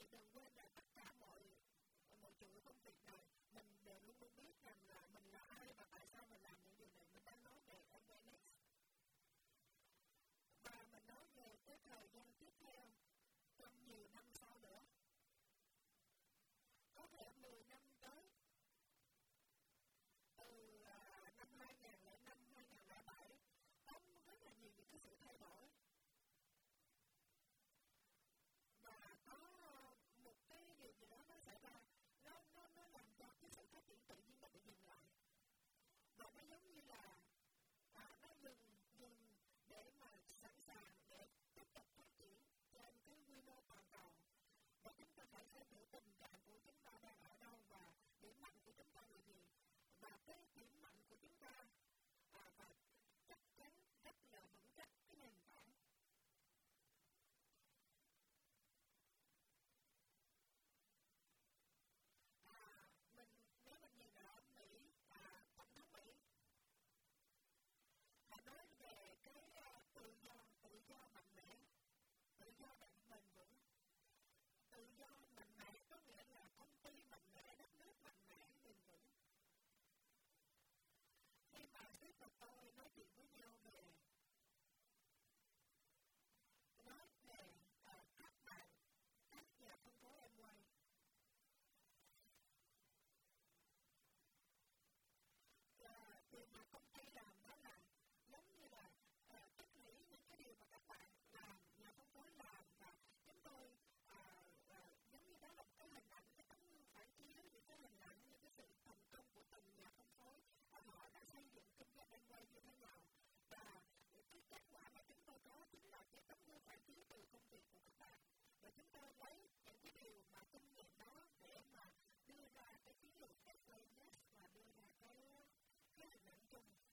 chị đừng quên là tất cả mọi mọi chuyện công việc này chúng ta lấy những cái điều mà kinh nghiệm đó để mà đưa ra cái chiến lược Tesla và đưa ra cái cái hình ảnh chung.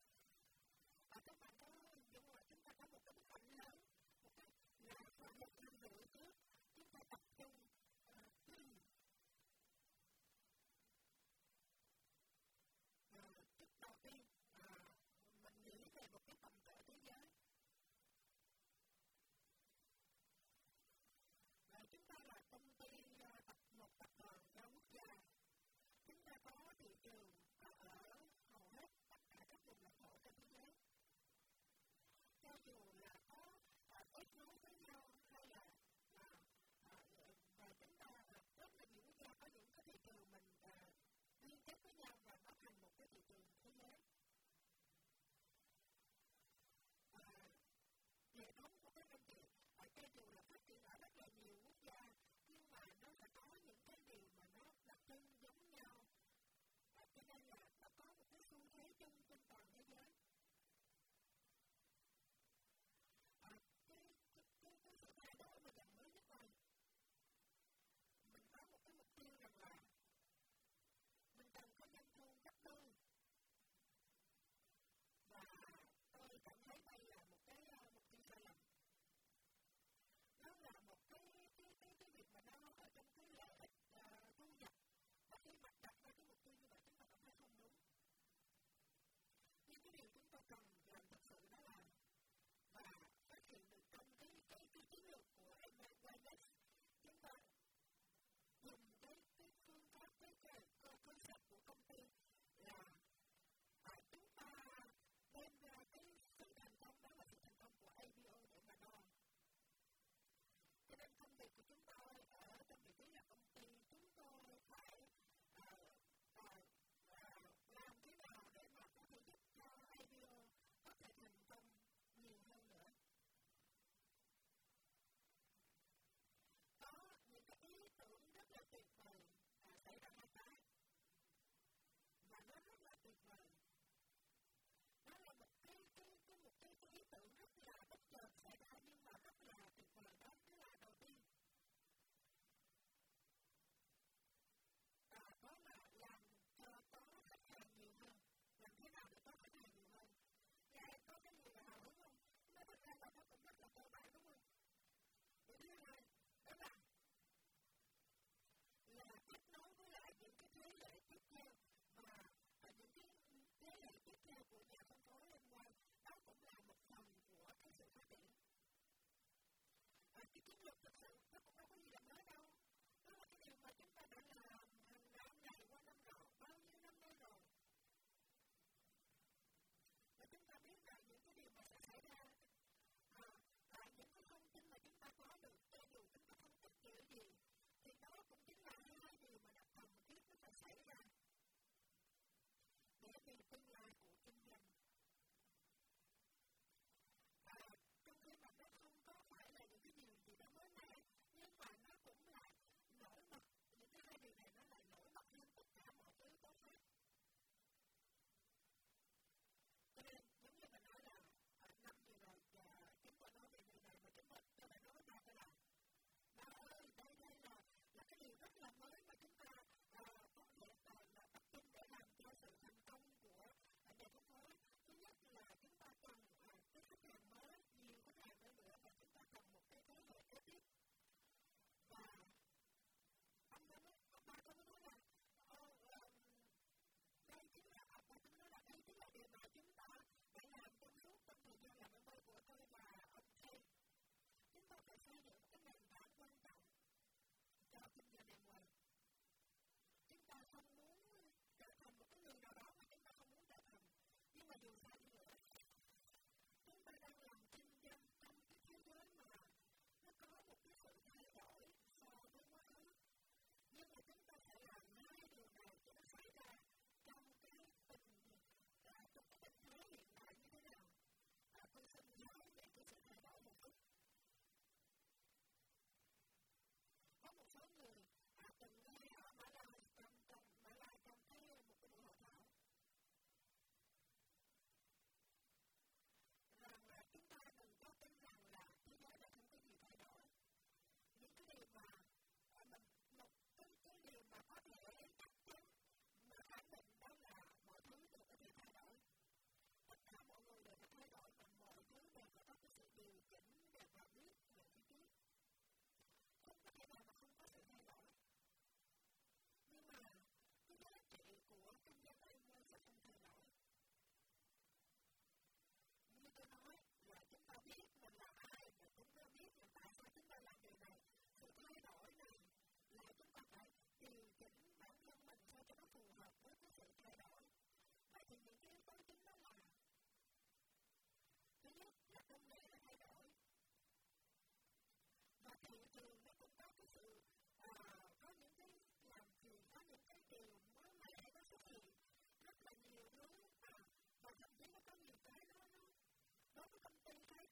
cái chiến lược thực sự, nó cũng đâu có gì là mới đâu. Đó là cái điều mà chúng ta đã làm thì trường nó cũng có cái sự có những cái, làm trường có những cái trường mới mẻ nó xuất hiện rất là nhiều hướng và thậm chí nó có nhiều cái nó nó có công ty thấy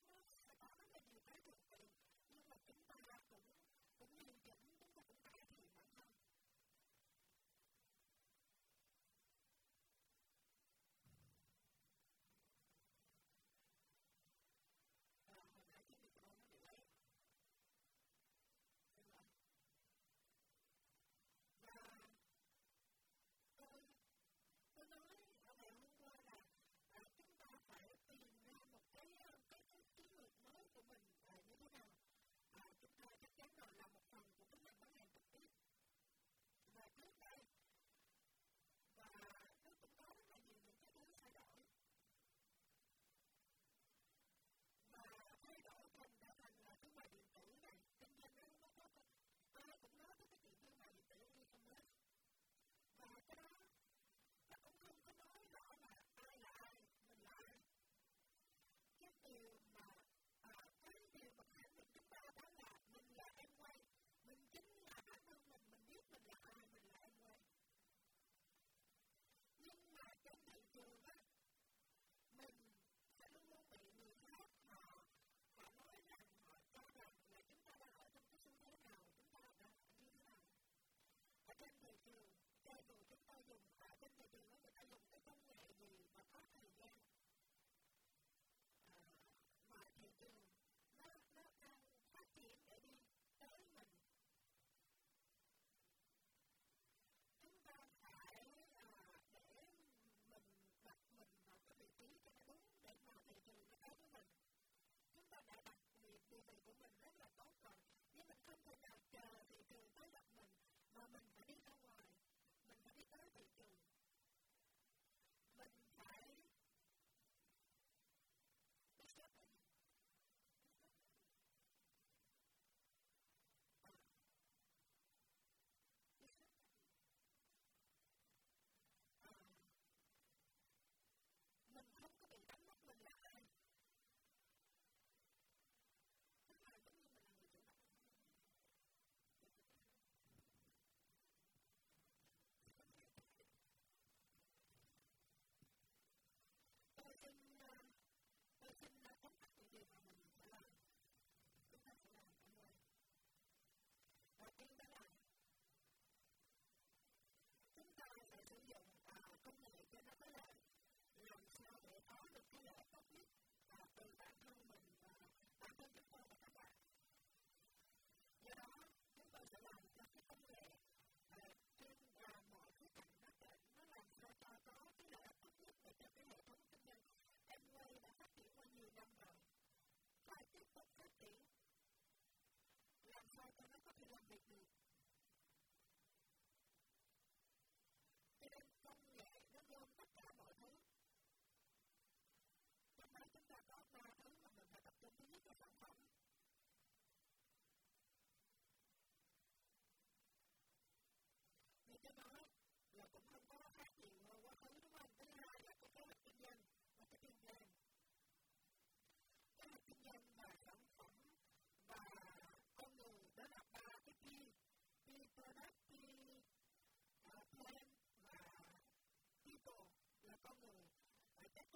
về tâm thức và từ bản thân mình và bản các bạn do đó chúng tôi sẽ làm cho cái công nghệ trên nó làm cho có cái lợi ích tốt nhất cái hệ thống kinh doanh em quay đã phát triển qua nhiều năm rồi phải tiếp tục phát triển làm sao cho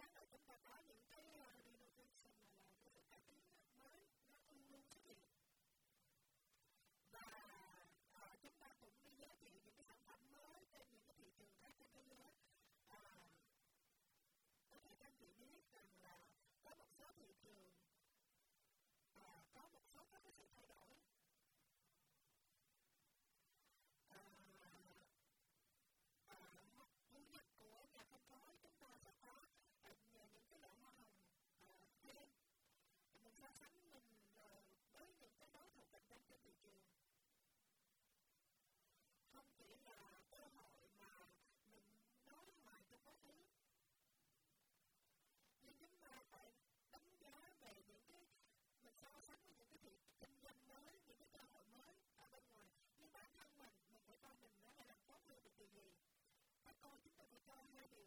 sáng rồi chúng ta có những cái ờ, so sánh những cái việc kinh doanh mới, những cái cơ hội mới ở bên ngoài. Nhưng bản thân mình mình phải coi mình nó đã làm được điều gì. Phải coi chúng ta phải coi điều.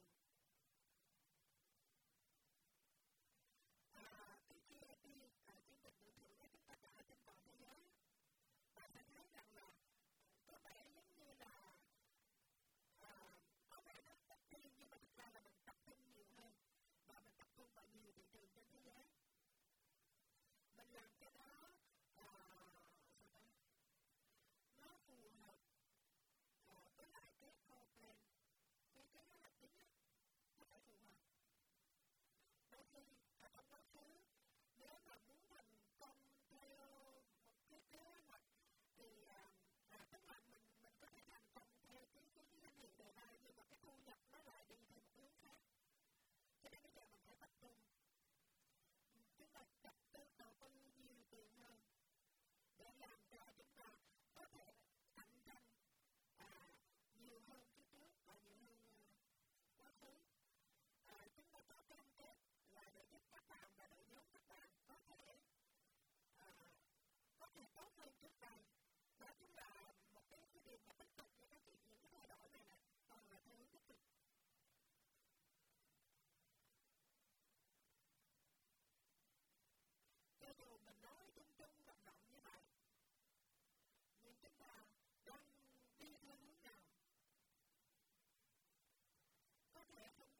thể tốt hơn trước đây. Đó chính là một cái cái điều mà tích cực của các chị những thay đổi này là toàn là theo hướng tích cực. Cho dù mình nói chung chung, vận động như vậy, nhưng chúng ta đang đi theo hướng nào? Có thể không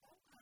Oh,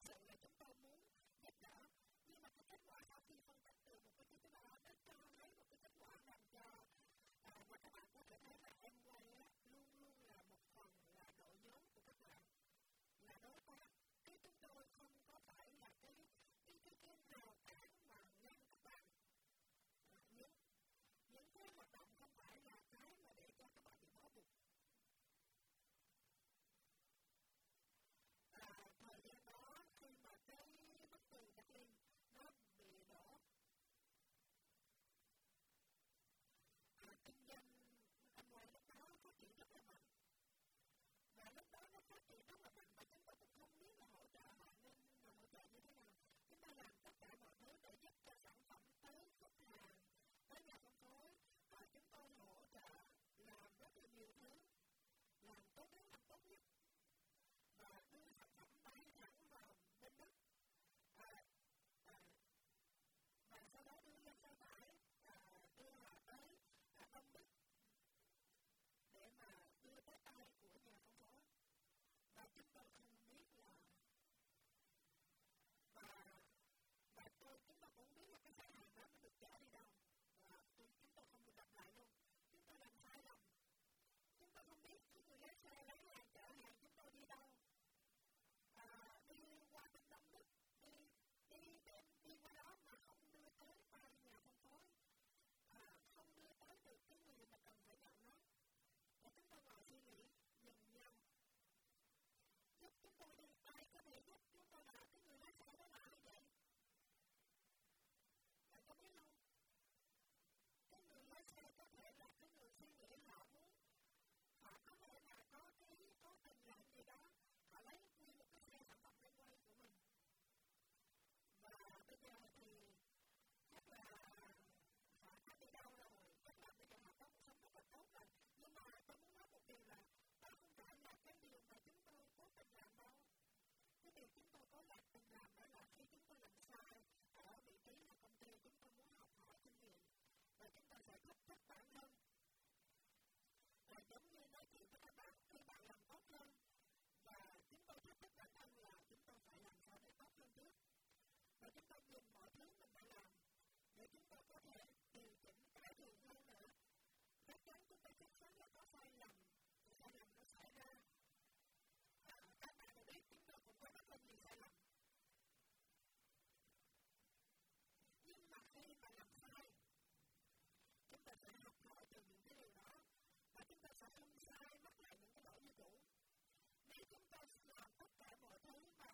So we have to cố gắng làm tốt nhất và đưa sản phẩm bán hẳn vào bên đức à, à, và sau đó đưa lên xe tải à, đưa vào tới à, đông đức để mà đưa tới tay của nhà phân phối và chúng tôi không làm đó là khi chúng ta làm sai ở vị trí là công ty chúng tôi muốn học hỏi kinh nghiệm và chúng tôi sẽ thách thức bản thân và giống như nói chuyện với các bạn khi bạn làm tốt hơn và chúng tôi thách thức bản thân là chúng tôi phải làm sao để tốt hơn trước và chúng tôi dùng mọi thứ mình đã làm để chúng tôi có thể điều chỉnh cải thiện hơn nữa chắc chắn chúng ta chắc chắn là có sai lầm cả mọi thứ mà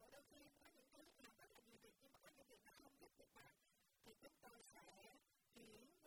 mỗi đôi khi có những thứ làm rất là nhiều việc nhưng mà có những việc nó không giúp được bạn, thì chúng tôi sẽ chuyển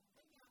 They